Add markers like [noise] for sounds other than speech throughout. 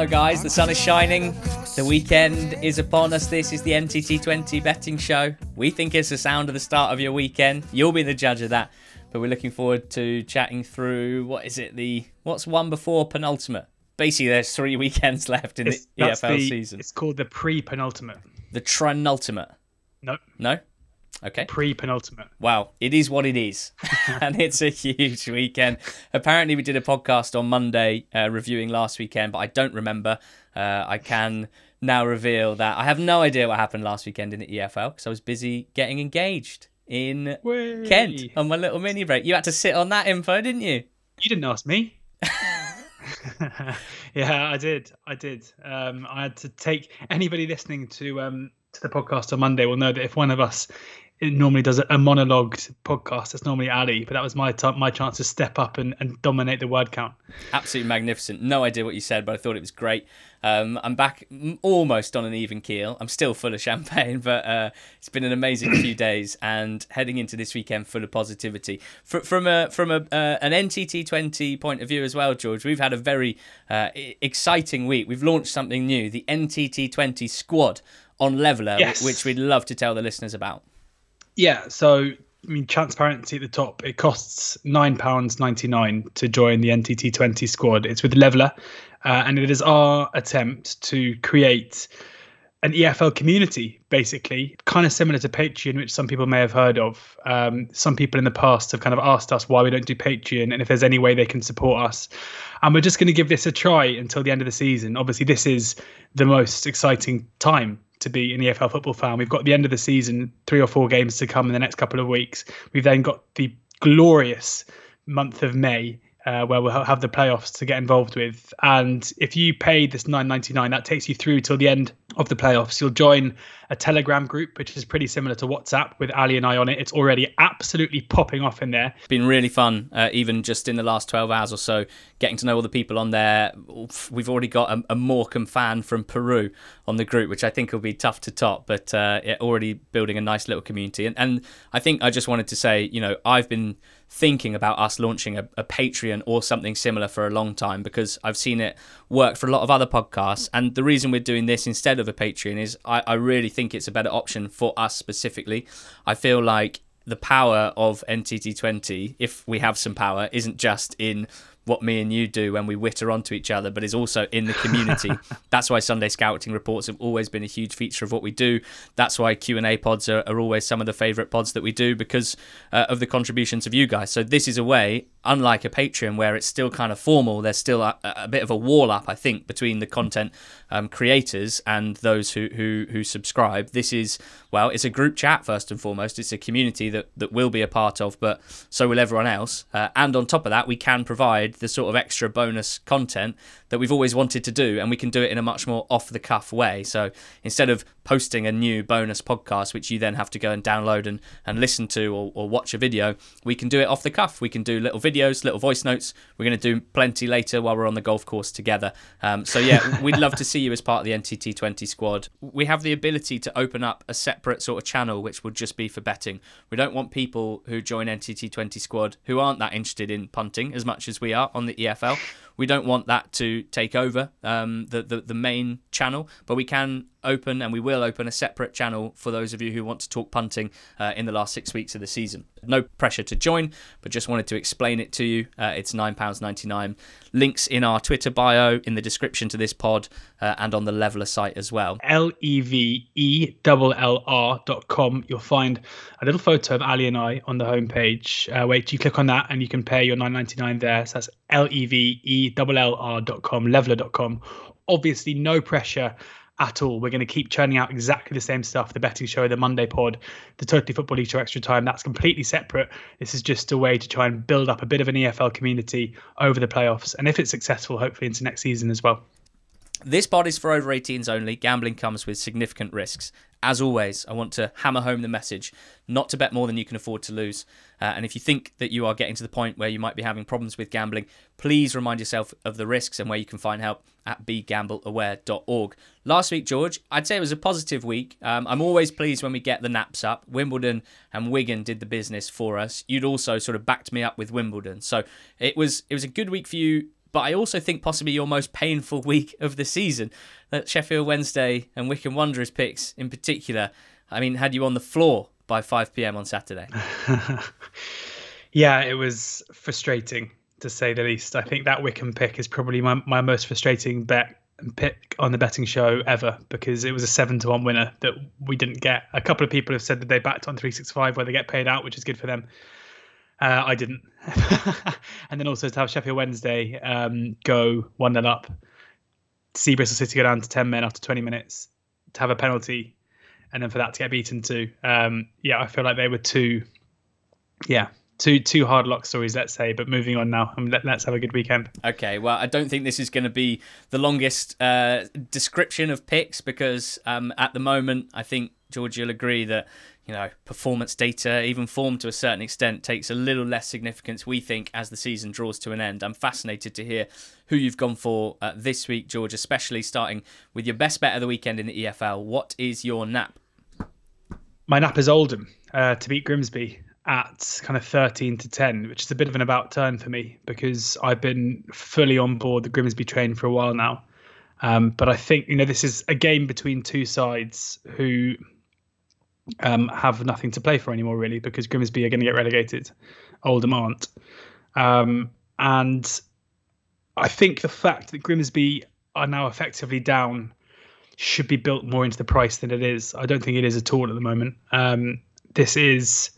summer, guys. The sun is shining. The weekend is upon us. This is the NTT20 betting show. We think it's the sound of the start of your weekend. You'll be the judge of that. But we're looking forward to chatting through what is it? The what's one before penultimate? Basically, there's three weekends left in It's, the EFL the- season. It's called the pre-penultimate. The trinultimate. No, No. Okay. pre-penultimate. Wow, it is what it is. [laughs] and it's a huge weekend. Apparently, we did a podcast on Monday uh, reviewing last weekend, but I don't remember. Uh, I can now reveal that I have no idea what happened last weekend in the EFL because I was busy getting engaged in Wye. Kent on my little mini break. You had to sit on that info, didn't you? You didn't ask me. [laughs] [laughs] yeah, I did. I did. Um, I had to take anybody listening to um, to the podcast on Monday will know that if one of us it normally does a, a monologued podcast, it's normally Ali, but that was my t- my chance to step up and, and dominate the word count. Absolutely magnificent. No idea what you said, but I thought it was great. Um, I'm back almost on an even keel. I'm still full of champagne, [laughs] but uh, it's been an amazing few [clears throat] days and heading into this weekend full of positivity. Fr- from a from a uh, an NTT 20 point of view as well, George, we've had a very uh, exciting week. We've launched something new, the NTT 20 squad on Levellr, Yes. which we'd love to tell the listeners about. Yeah, so I mean, transparency at the top. It costs nine pounds ninety nine to join the NTT twenty squad. It's with Levellr, uh, and it is our attempt to create an EFL community, basically, kind of similar to Patreon, which some people may have heard of. Um, some people in the past have kind of asked us why we don't do Patreon and if there's any way they can support us. And we're just going to give this a try until the end of the season. Obviously, this is the most exciting time to be an EFL football fan. We've got the end of the season, three or four games to come in the next couple of weeks. We've then got the glorious month of May. Uh, where we'll have the playoffs to get involved with, and if you pay this 9.99, that takes you through till the end of the playoffs. You'll join a Telegram group, which is pretty similar to WhatsApp, with Ali and I on it. It's already absolutely popping off in there. been really fun, uh, even just in the last 12 hours or so, getting to know all the people on there. We've already got a, a Morecambe fan from Peru on the group, which I think will be tough to top, but uh, yeah, already building a nice little community. And, and I think I just wanted to say, you know, I've been thinking about us launching a, a Patreon or something similar for a long time because I've seen it work for a lot of other podcasts. And the reason we're doing this instead of a Patreon is I, I really think it's a better option for us specifically. I feel like the power of NTT20, if we have some power, isn't just in what me and you do when we witter onto each other, but is also in the community. [laughs] That's why Sunday Scouting reports have always been a huge feature of what we do. That's why Q and A pods are, are always some of the favourite pods that we do because uh, of the contributions of you guys. So this is a way, unlike a Patreon, where it's still kind of formal. There's still a, a bit of a wall up, I think, between the content um, creators and those who, who who subscribe. This is well, it's a group chat first and foremost. It's a community that that we'll be a part of, but so will everyone else. Uh, and on top of that, we can provide the sort of extra bonus content that we've always wanted to do, and we can do it in a much more off the cuff way. So instead of posting a new bonus podcast, which you then have to go and download and, and listen to or, or watch a video, we can do it off the cuff. We can do little videos, little voice notes. We're going to do plenty later while we're on the golf course together. Um, so yeah, [laughs] we'd love to see you as part of the NTT20 squad. We have the ability to open up a separate sort of channel, which would just be for betting. We don't want people who join NTT20 squad who aren't that interested in punting as much as we are on the EFL. We don't want that to take over um, the, the the main channel, but we can open and we will open a separate channel for those of you who want to talk punting uh, in the last six weeks of the season. No pressure to join, but just wanted to explain it to you. Uh, it's £9.99. Links in our Twitter bio, in the description to this pod, uh, and on the Levellr site as well. L E V E L L R dot com. You'll find a little photo of Ali and I on the homepage. Uh, wait, you click on that and you can pay your nine ninety nine there. So that's L E V E L L R dot com, levellr dot com. Obviously, no pressure at all. We're going to keep churning out exactly the same stuff. The betting show, the Monday pod, the Totally Football League Show Extra Time. That's completely separate. This is just a way to try and build up a bit of an EFL community over the playoffs, and if it's successful, hopefully into next season as well. This pod is for over 18s only. Gambling comes with significant risks. As always, I want to hammer home the message not to bet more than you can afford to lose. Uh, and if you think that you are getting to the point where you might be having problems with gambling, please remind yourself of the risks and where you can find help at begambleaware.org. Last week, George, I'd say it was a positive week. Um, I'm always pleased when we get the naps up. Wimbledon and Wigan did the business for us. You'd also sort of backed me up with Wimbledon, so it was it was a good week for you but I also think possibly your most painful week of the season. That Sheffield Wednesday and Wycombe Wanderers picks in particular. I mean, had you on the floor by 5 p.m. on Saturday. [laughs] yeah, it was frustrating to say the least. I think that Wycombe pick is probably my, my most frustrating bet and pick on the betting show ever because it was a seven to one winner that we didn't get. A couple of people have said that they backed on 365 where they get paid out, which is good for them. Uh, I didn't. [laughs] and then also to have Sheffield Wednesday um, go 1 0 up, see Bristol City go down to 10 men after 20 minutes, to have a penalty, and then for that to get beaten too. Um, yeah, I feel like they were two, yeah, two two hard luck stories, let's say. But moving on now, um, let, us have a good weekend. Okay, well, I don't think this is going to be the longest uh, description of picks because um, at the moment, I think George, you'll agree that you know, performance data, even form to a certain extent, takes a little less significance, we think, as the season draws to an end. I'm fascinated to hear who you've gone for uh, this week, George, especially starting with your best bet of the weekend in the EFL. What is your nap? My nap is Oldham uh, to beat Grimsby at kind of 13 to 10, which is a bit of an about turn for me because I've been fully on board the Grimsby train for a while now. Um, but I think, you know, this is a game between two sides who um, have nothing to play for anymore, really, because Grimsby are going to get relegated. Oldham aren't. Um, and I think the fact that Grimsby are now effectively down should be built more into the price than it is. I don't think it is at all at the moment. Um, this is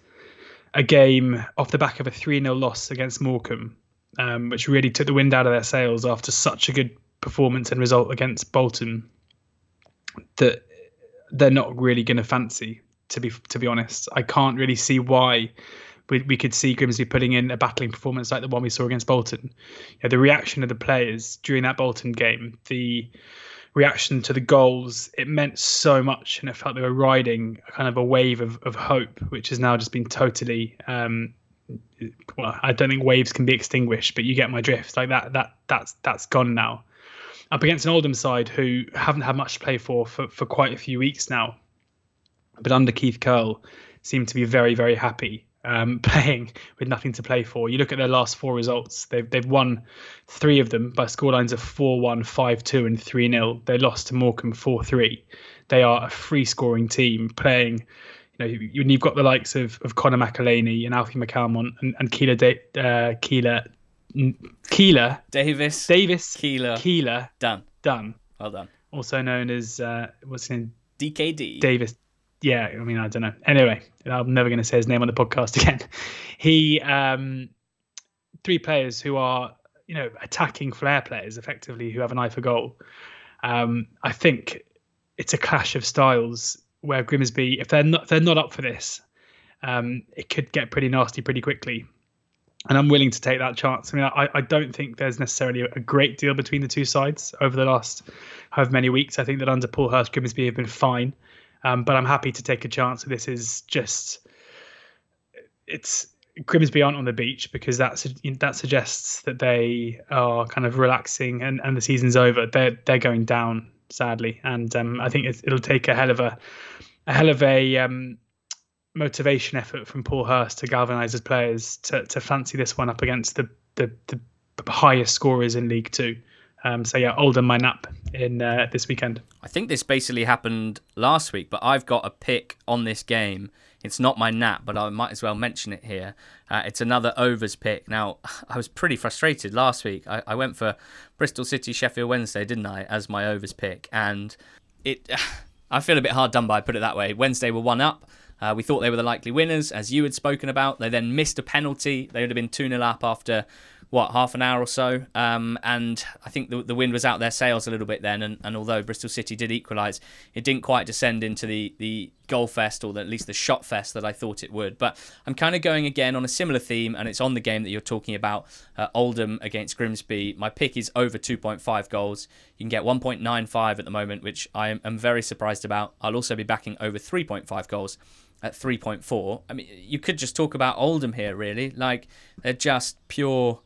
a game off the back of a 3 0 loss against Morecambe, um, which really took the wind out of their sails after such a good performance and result against Bolton that they're not really going to fancy to be to be honest. I can't really see why we, we could see Grimsby putting in a battling performance like the one we saw against Bolton. You know, the reaction of the players during that Bolton game, the reaction to the goals, it meant so much, and it felt they were riding a kind of a wave of, of hope, which has now just been totally. Um, well, I don't think waves can be extinguished, but you get my drift. Like that, that that's that's gone now. Up against an Oldham side who haven't had much to play for for, for quite a few weeks now but under Keith Curle, seem to be very, very happy um, [laughs] playing with nothing to play for. You look at their last four results; they've they've won three of them by scorelines of 4-1, 5-2, and 3-0. They lost to Morecambe 4-3. They are a free-scoring team playing. You know, when you've got the likes of, of Conor McAleny and Alfie McCalmont and, and Keillor, uh, Keillor, Keillor, Davis, Davis, Keillor, Keillor, done, done. Well done. Also known as uh, what's his name? DKD. Davis yeah, I mean, I don't know. Anyway, I'm never going to say his name on the podcast [laughs] again. He, um, three players who are, you know, attacking flair players effectively who have an eye for goal. Um, I think it's a clash of styles where Grimsby, if they're not, if they're not up for this, um, it could get pretty nasty pretty quickly. And I'm willing to take that chance. I mean, I, I don't think there's necessarily a great deal between the two sides over the last however many weeks. I think that under Paul Hurst, Grimsby have been fine. Um, but I'm happy to take a chance. This is just it's Grimsby aren't on the beach because that that suggests that they are kind of relaxing and, and the season's over. They're they're going down sadly, and um, I think it'll take a hell of a a hell of a um, motivation effort from Paul Hurst to galvanise his players to to fancy this one up against the the, the highest scorers in League Two. Um, so yeah, Oldham my nap in uh, this weekend. I think this basically happened last week, but I've got a pick on this game. It's not my nap, but I might as well mention it here. Uh, it's another overs pick. Now, [sighs] I was pretty frustrated last week. I, I went for Bristol City Sheffield Wednesday, didn't I, as my overs pick, and it. [sighs] I feel a bit hard done by. Put it that way. Wednesday were one up. Uh, we thought they were the likely winners, as you had spoken about. They then missed a penalty. They would have been 2 0 up after what half an hour or so, um, and I think the, the wind was out their sails a little bit then. And, and although Bristol City did equalise, it didn't quite descend into the the goal fest or the, at least the shot fest that I thought it would. But I'm kind of going again on a similar theme, and it's on the game that you're talking about, uh, Oldham against Grimsby. My pick is over 2.5 goals. You can get 1.95 at the moment, which I am, am very surprised about. I'll also be backing over 3.5 goals at 3.4. I mean, you could just talk about Oldham here, really. Like they're just pure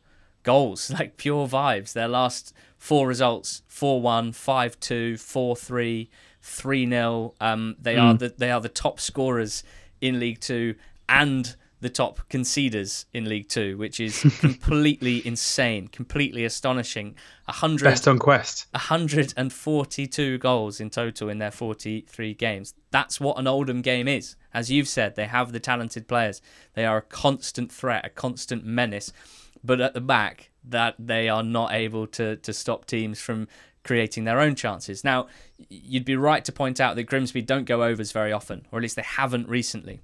goals, [laughs] like pure vibes. Their last four results 4 1, 5 2, 4 3, 3 0. Um, they, mm. are the, they are the top scorers in League Two and the top conceders in League Two, which is [laughs] completely insane, completely astonishing. 100, Best on Quest. 142 goals in total in their 43 games. That's what an Oldham game is. As you've said, they have the talented players. They are a constant threat, a constant menace. But at the back, that they are not able to to stop teams from creating their own chances. Now, you'd be right to point out that Grimsby don't go overs very often, or at least they haven't recently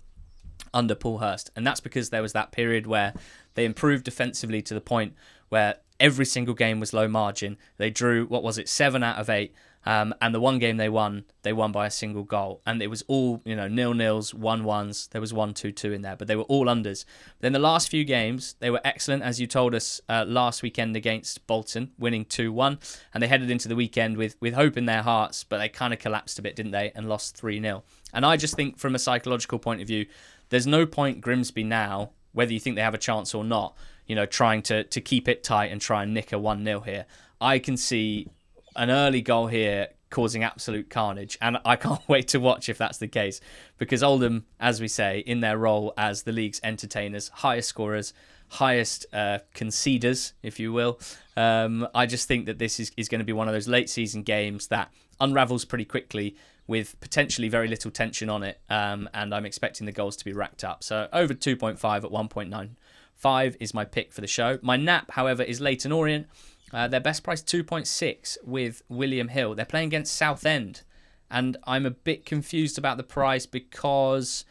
under Paul Hurst. And that's because there was that period where they improved defensively to the point where every single game was low margin. They drew, what was it, seven out of eight. Um, and the one game they won, they won by a single goal. And it was all, you know, nil nils, one ones. There was one, two, two in there, but they were all unders. Then the last few games, they were excellent, as you told us uh, last weekend against Bolton, winning 2 1. And they headed into the weekend with, with hope in their hearts, but they kind of collapsed a bit, didn't they? And lost 3 0. And I just think, from a psychological point of view, there's no point Grimsby now, whether you think they have a chance or not, you know, trying to, to keep it tight and try and nick a 1 0 here. I can see an early goal here causing absolute carnage. And I [laughs] can't wait to watch if that's the case because Oldham, as we say, in their role as the league's entertainers, highest scorers, highest uh, conceders, if you will. Um, I just think that this is, is going to be one of those late season games that unravels pretty quickly with potentially very little tension on it. Um, and I'm expecting the goals to be racked up. So over 2.5 at 1.95 is my pick for the show. My nap, however, is Leyton Orient. Uh, their best price 2.6 with William Hill. They're playing against Southend, and I'm a bit confused about the price because,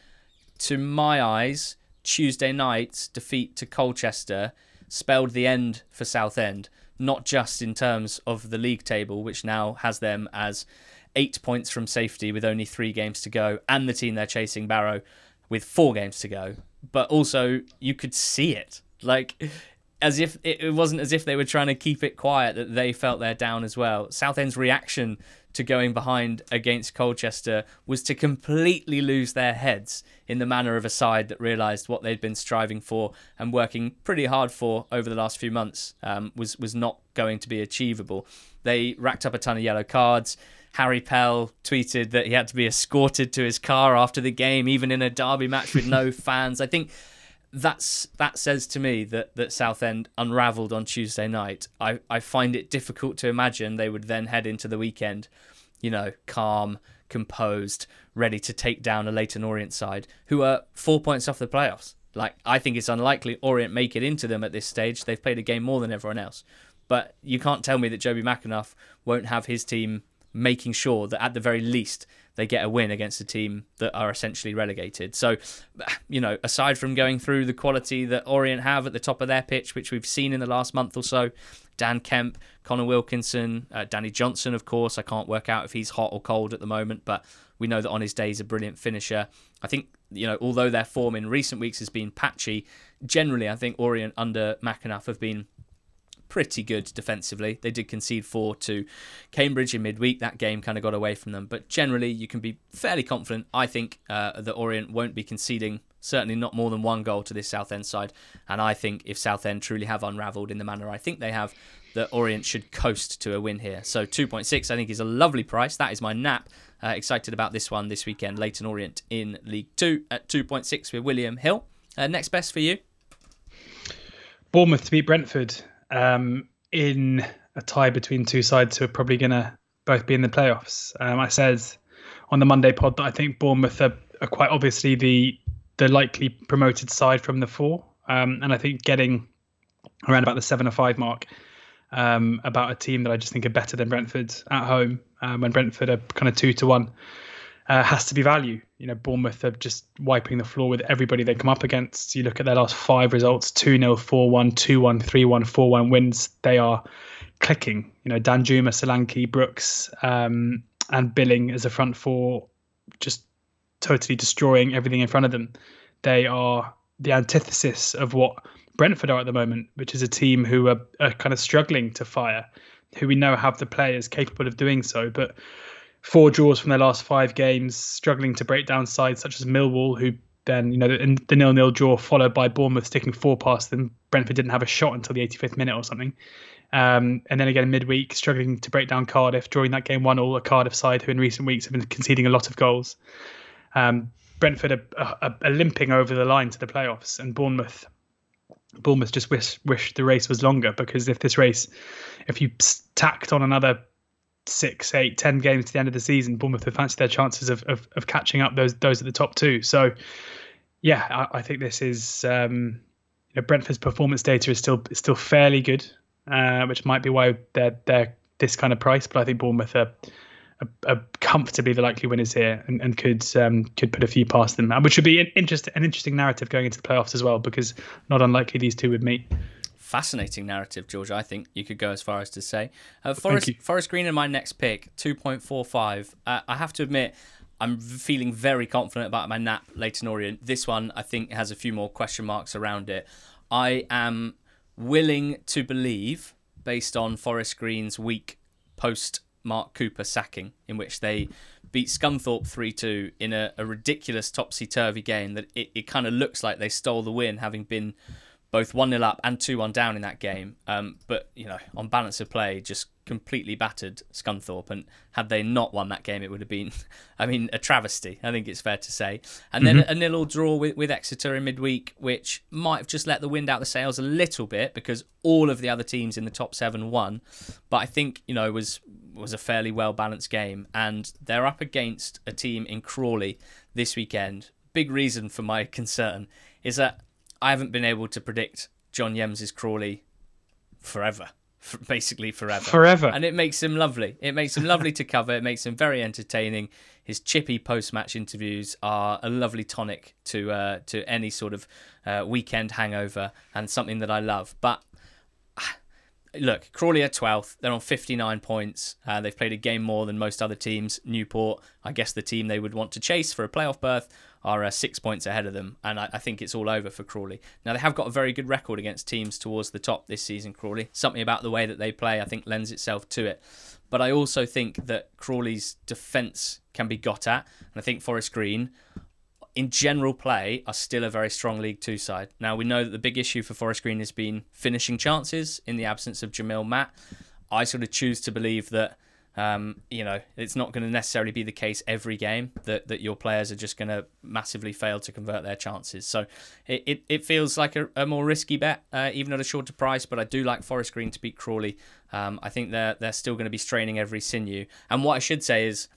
to my eyes, Tuesday night's defeat to Colchester spelled the end for Southend. Not just in terms of the league table, which now has them as eight points from safety with only three games to go, and the team they're chasing, Barrow, with four games to go, but also you could see it. Like as if it wasn't as if they were trying to keep it quiet that they felt they're down as well. Southend's reaction to going behind against Colchester was to completely lose their heads in the manner of a side that realised what they'd been striving for and working pretty hard for over the last few months um, was was not going to be achievable. They racked up a ton of yellow cards. Harry Pell tweeted that he had to be escorted to his car after the game, even in a derby match with no [laughs] fans. I think that's that says to me that that Southend unravelled on Tuesday night. I, I find it difficult to imagine they would then head into the weekend, you know, calm, composed, ready to take down a Leyton Orient side who are four points off the playoffs. Like I think it's unlikely Orient make it into them at this stage. They've played a game more than everyone else. But you can't tell me that Joby McAnuff won't have his team making sure that at the very least they get a win against a team that are essentially relegated. So, you know, aside from going through the quality that Orient have at the top of their pitch, which we've seen in the last month or so, Dan Kemp, Connor Wilkinson, uh, Danny Johnson, of course. I can't work out if he's hot or cold at the moment, but we know that on his day he's a brilliant finisher. I think, you know, although their form in recent weeks has been patchy, generally I think Orient under McAnuff have been pretty good defensively. They did concede four to Cambridge in midweek. That game kind of got away from them. But generally, you can be fairly confident, I think, uh, that Orient won't be conceding certainly not more than one goal to this Southend side. And I think if Southend truly have unravelled in the manner I think they have, that Orient should coast to a win here. So 2.6 I think is a lovely price. That is my nap. Uh, excited about this one this weekend. Leyton Orient in League Two at 2.6 with William Hill. Uh, next best for you? Bournemouth to beat Brentford um, in a tie between two sides who are probably going to both be in the playoffs. Um, I said on the Monday pod that I think Bournemouth are, are quite obviously the the likely promoted side from the four, um, and I think getting around about the seven or five mark um, about a team that I just think are better than Brentford at home um, when Brentford are kind of two to one uh, has to be value. You know, Bournemouth are just wiping the floor with everybody they come up against. You look at their last five results 2 0, 4 1, 2 1, 3 1, 4 1 wins. They are clicking. You know, Danjuma, Solanke, Brooks, um, and Billing as a front four, just totally destroying everything in front of them. They are the antithesis of what Brentford are at the moment, which is a team who are, are kind of struggling to fire, who we know have the players capable of doing so, but four draws from their last five games, struggling to break down sides such as Millwall, who then, you know, the, the nil-nil draw followed by Bournemouth sticking four past them. Brentford didn't have a shot until the 85th minute or something. Um, and then again midweek, struggling to break down Cardiff, drawing that game one all a Cardiff side who in recent weeks have been conceding a lot of goals. Um, Brentford are, are, are, limping over the line to the playoffs, and Bournemouth. Bournemouth just wish wish the race was longer because if this race, if you tacked on another six, eight, ten games to the end of the season, Bournemouth would fancy their chances of, of, of catching up those those at the top two. So, yeah, I, I think this is um, you know, Brentford's performance data is still is still fairly good, uh, which might be why they're they're this kind of price. But I think Bournemouth are, are, are comfortably the likely winners here and, and could um, could put a few past them, which would be an interest an interesting narrative going into the playoffs as well, because not unlikely these two would meet fascinating narrative, George. I think you could go as far as to say. Uh, Forest, Forest Green in my next pick, 2.45. Uh, I have to admit, I'm feeling very confident about my nap Leyton Orient. This one, I think, has a few more question marks around it. I am willing to believe, based on Forest Green's week post Mark Cooper sacking, in which they beat Scunthorpe 3 2 in a, a ridiculous topsy turvy game, that it, it kind of looks like they stole the win, having been both 1 0 up and 2 1 down in that game. Um, but, you know, on balance of play, just completely battered Scunthorpe. And had they not won that game, it would have been, [laughs] I mean, a travesty, I think it's fair to say. And then mm-hmm. a nil all draw with, with Exeter in midweek, which might have just let the wind out the sails a little bit because all of the other teams in the top seven won. But I think, you know, was was a fairly well balanced game. And they're up against a team in Crawley this weekend. Big reason for my [laughs] concern is that I haven't been able to predict John Yems's Crawley forever. For basically forever. Forever. And it makes him lovely. It makes him lovely to cover. It makes him very entertaining. His chippy post-match interviews are a lovely tonic to uh, to any sort of uh, weekend hangover and something that I love. But look, Crawley are 12th. They're on 59 points. Uh, they've played a game more than most other teams. Newport, I guess the team they would want to chase for a playoff berth, are uh, six points ahead of them, and I, I, think it's all over for Crawley. Now they have got a very good record against teams towards the top this season. Crawley, something about the way that they play, I think, lends itself to it. But I also think that Crawley's defence can be got at, and I think Forest Green, in general play, are still a very strong League Two side. Now we know that the big issue for Forest Green has been finishing chances in the absence of Jamille Matt. I sort of choose to believe that um, you know, it's not going to necessarily be the case every game that, that your players are just going to massively fail to convert their chances. So it, it, it feels like a, a more risky bet, uh, even at a shorter price. But I do like Forest Green to beat Crawley. Um, I think they're they're still going to be straining every sinew. And what I should say is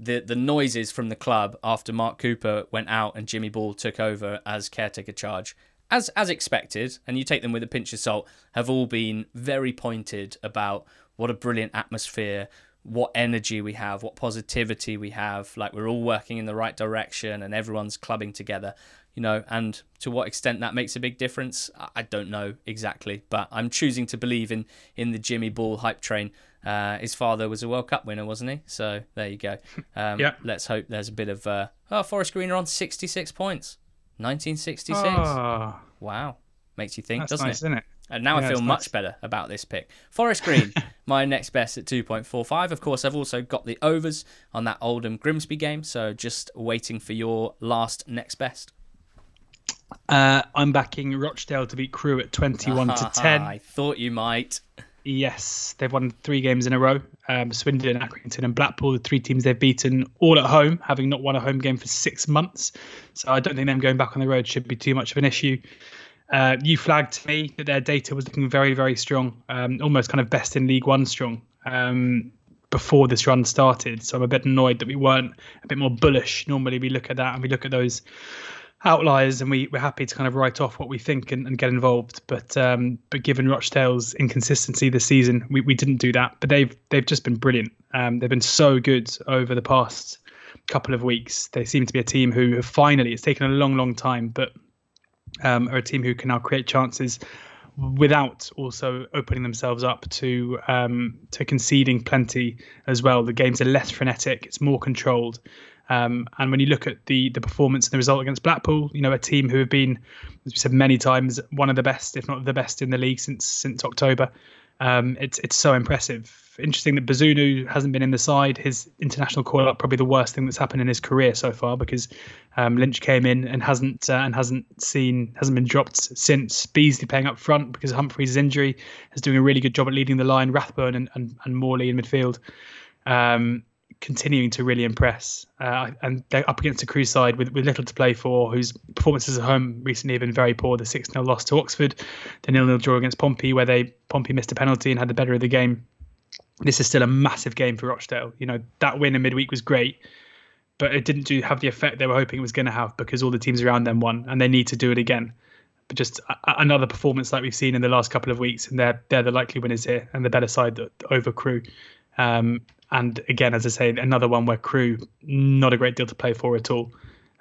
the the noises from the club after Mark Cooper went out and Jimmy Ball took over as caretaker charge. As, as expected, and you take them with a pinch of salt, have all been very pointed about what a brilliant atmosphere, what energy we have, what positivity we have, like we're all working in the right direction and everyone's clubbing together, you know, and to what extent that makes a big difference, I don't know exactly, but I'm choosing to believe in in the Jimmy Ball hype train. Uh, his father was a World Cup winner, wasn't he? So there you go. [laughs] Um, yeah. Let's hope there's a bit of uh, oh Forest Green are on 66 points, 1966. Oh, ah. wow, makes you think, doesn't nice, it? Isn't it? And now yeah, I feel much nice. better about this pick. Forest Green, [laughs] my next best at 2.45. Of course, I've also got the overs on that Oldham Grimsby game, so just waiting for your last next best. Uh, I'm backing Rochdale to beat Crewe at 21 to [laughs] 10. I thought you might. Yes, they've won three games in a row. Um, Swindon, Accrington, and Blackpool, the three teams they've beaten all at home, having not won a home game for six months. So I don't think them going back on the road should be too much of an issue. Uh, you flagged to me that their data was looking very, very strong, um, almost kind of best in League One strong um, before this run started. So I'm a bit annoyed that we weren't a bit more bullish. Normally we look at that and we look at those outliers and we, we're happy to kind of write off what we think and, and get involved. But um, but given Rochdale's inconsistency this season, we, we didn't do that. But they've they've just been brilliant. Um, they've been so good over the past couple of weeks. They seem to be a team who have finally, it's taken a long, long time, but um, are a team who can now create chances without also opening themselves up to um, to conceding plenty as well. The games are less frenetic; it's more controlled. Um, and when you look at the the performance and the result against Blackpool, you know a team who have been, as we said many times, one of the best, if not the best, in the league since since October. Um, it's it's so impressive. Interesting that Bazunu hasn't been in the side. His international call up probably the worst thing that's happened in his career so far because um, Lynch came in and hasn't uh, and hasn't seen hasn't been dropped since. Beesley playing up front because Humphrys' injury is doing a really good job at leading the line. Rathbone and and, and Morley in midfield. Um, continuing to really impress. Uh, and they're up against a Crewe side with, with little to play for, whose performances at home recently have been very poor. The 6 0 loss to Oxford, the 0 0 draw against Pompey, where they Pompey missed a penalty and had the better of the game. This is still a massive game for Rochdale. You know, that win in midweek was great, but it didn't do have the effect they were hoping it was going to have because all the teams around them won, and they need to do it again. But just a, another performance like we've seen in the last couple of weeks, and they're they're the likely winners here and the better side over Crewe. Um, and again, as I say, another one where Crewe not a great deal to play for at all.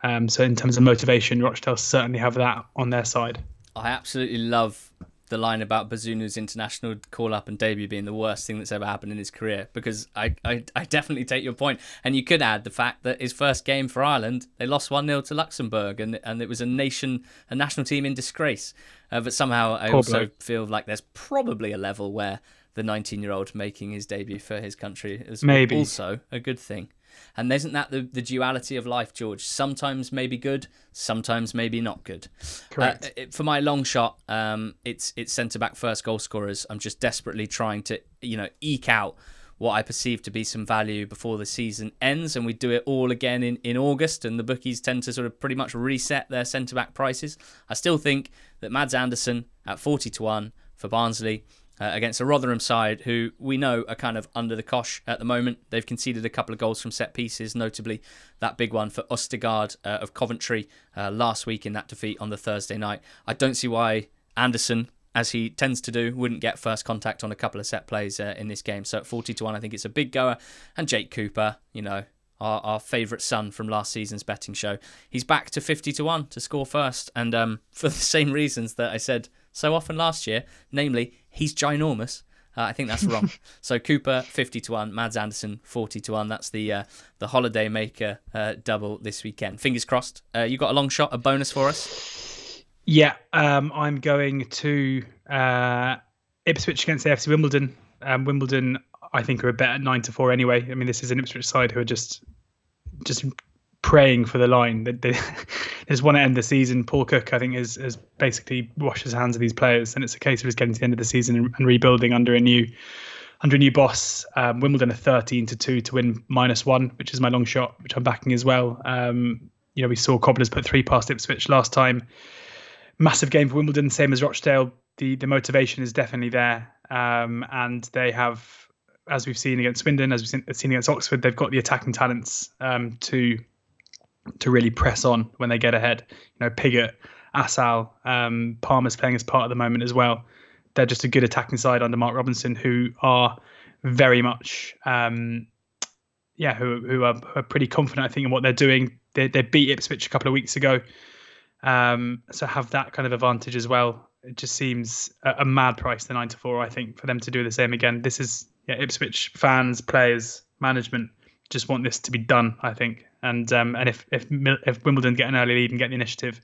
Um, so in terms of motivation, Rochdale certainly have that on their side. I absolutely love the line about Bazunu's international call up and debut being the worst thing that's ever happened in his career because I, I, I definitely take your point. And you could add the fact that his first game for Ireland, they lost 1 0 to Luxembourg and, and it was a nation, a national team in disgrace. Uh, but somehow I Poor also bloke. feel like there's probably a level where the 19 year old making his debut for his country is Maybe. also a good thing. And isn't that the, the duality of life, George? Sometimes maybe good, sometimes maybe not good. Correct. Uh, it, for my long shot, um, it's it's centre back first goal scorers. I'm just desperately trying to you know eke out what I perceive to be some value before the season ends, and we do it all again in, in August, and the bookies tend to sort of pretty much reset their centre back prices. I still think that Mads Andersen at 40 to 1 for Barnsley uh, against a Rotherham side who we know are kind of under the cosh at the moment. They've conceded a couple of goals from set pieces, notably that big one for Ostigard uh, of Coventry uh, last week in that defeat on the Thursday night. I don't see why Andersen, as he tends to do, wouldn't get first contact on a couple of set plays uh, in this game. So at 40 to 1, I think it's a big goer. And Jake Cooper, you know, our, our favourite son from last season's betting show. He's back to 50 to 1 to score first. And um, [laughs] for the same reasons that I said so often last year, namely, he's ginormous. Uh, I think that's wrong. [laughs] so Cooper fifty to one, Mads Andersen forty to one. That's the uh, the holiday maker uh, double this weekend. Fingers crossed. Uh, you got a long shot, a bonus for us. Yeah, um, I'm going to uh, Ipswich against AFC Wimbledon. Um, Wimbledon, I think, are a bet at nine to four anyway. I mean, this is an Ipswich side who are just just praying for the line. They, they, just want to end the season. Paul Cook, I think, has, has basically washed his hands of these players, and it's a case of just getting to the end of the season and, and rebuilding under a new under a new boss. Um, Wimbledon are 13 to two to win minus one, which is my long shot, which I'm backing as well. Um, you know, we saw Cobblers put three past Ipswich last time. Massive game for Wimbledon, same as Rochdale. The the motivation is definitely there, um, and they have as we've seen against Swindon, as we've seen against Oxford, they've got the attacking talents um, to to really press on when they get ahead. You know, Pigott, Assal, um, Palmer's playing as part of the moment as well. They're just a good attacking side under Mark Robinson, who are very much, um, yeah, who who are, are, pretty confident, I think, in what they're doing. They, they beat Ipswich a couple of weeks ago, um, so have that kind of advantage as well. It just seems a, a mad price, the nine to four. I think for them to do the same again. This is yeah, Ipswich fans, players, management just want this to be done. I think, and um, and if if if Wimbledon get an early lead and get the initiative,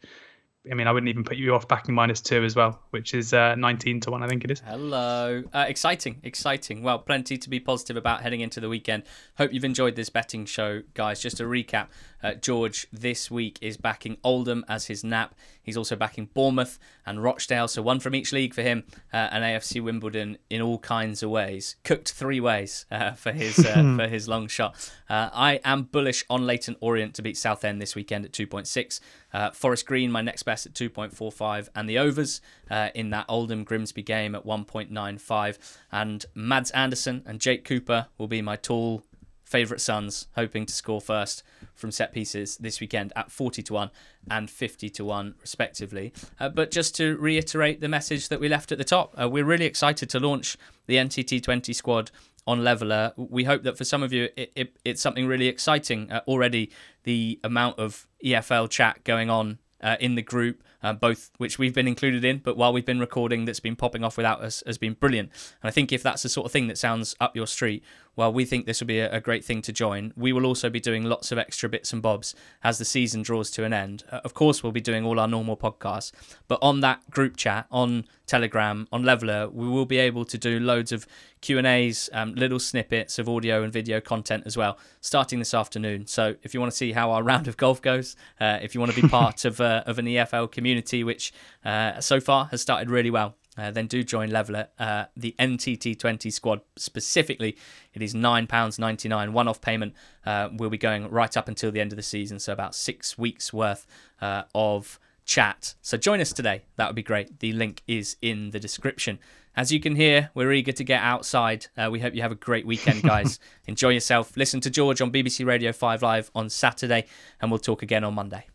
I mean, I wouldn't even put you off backing minus two as well, which is uh, 19 to one, I think it is. Hello. Uh, exciting, exciting. Well, plenty to be positive about heading into the weekend. Hope you've enjoyed this betting show, guys. Just to recap, uh, George this week is backing Oldham as his nap. He's also backing Bournemouth and Rochdale, so one from each league for him, uh, and AFC Wimbledon in all kinds of ways. Cooked three ways uh, for his uh, for his long shot. Uh, I am bullish on Leyton Orient to beat Southend this weekend at 2.6. Uh, Forest Green, my next best at 2.45, and the overs uh, in that Oldham Grimsby game at 1.95. And Mads Andersen and Jake Cooper will be my tall favourite sons, hoping to score first from set pieces this weekend at 40 to 1 and 50 to 1 respectively. Uh, but just to reiterate the message that we left at the top, uh, we're really excited to launch the NTT20 squad on Levellr. We hope that for some of you it, it, it's something really exciting. Uh, already the amount of EFL chat going on uh, in the group, uh, both which we've been included in, but while we've been recording, that's been popping off without us has been brilliant. And I think if that's the sort of thing that sounds up your street, well, we think this will be a, great thing to join. We will also be doing lots of extra bits and bobs as the season draws to an end. Uh, of course, we'll be doing all our normal podcasts, but on that group chat, on Telegram, on Levellr, we will be able to do loads of Q and A's, um, little snippets of audio and video content as well, starting this afternoon. So if you want to see how our [laughs] round of golf goes, uh, if you want to be part [laughs] of uh, of an EFL community, which uh, so far has started really well uh, then do join Levellr. Uh, the NTT20 squad specifically, it is £9.99 one off payment. Uh, will be going right up until the end of the season, so about six weeks worth uh, of chat. So join us today. That would be great. The link is in the description. As you can hear, we're eager to get outside. Uh, we hope you have a great weekend, [laughs] guys. Enjoy yourself. Listen to George on BBC Radio 5 Live on Saturday, and we'll talk again on Monday.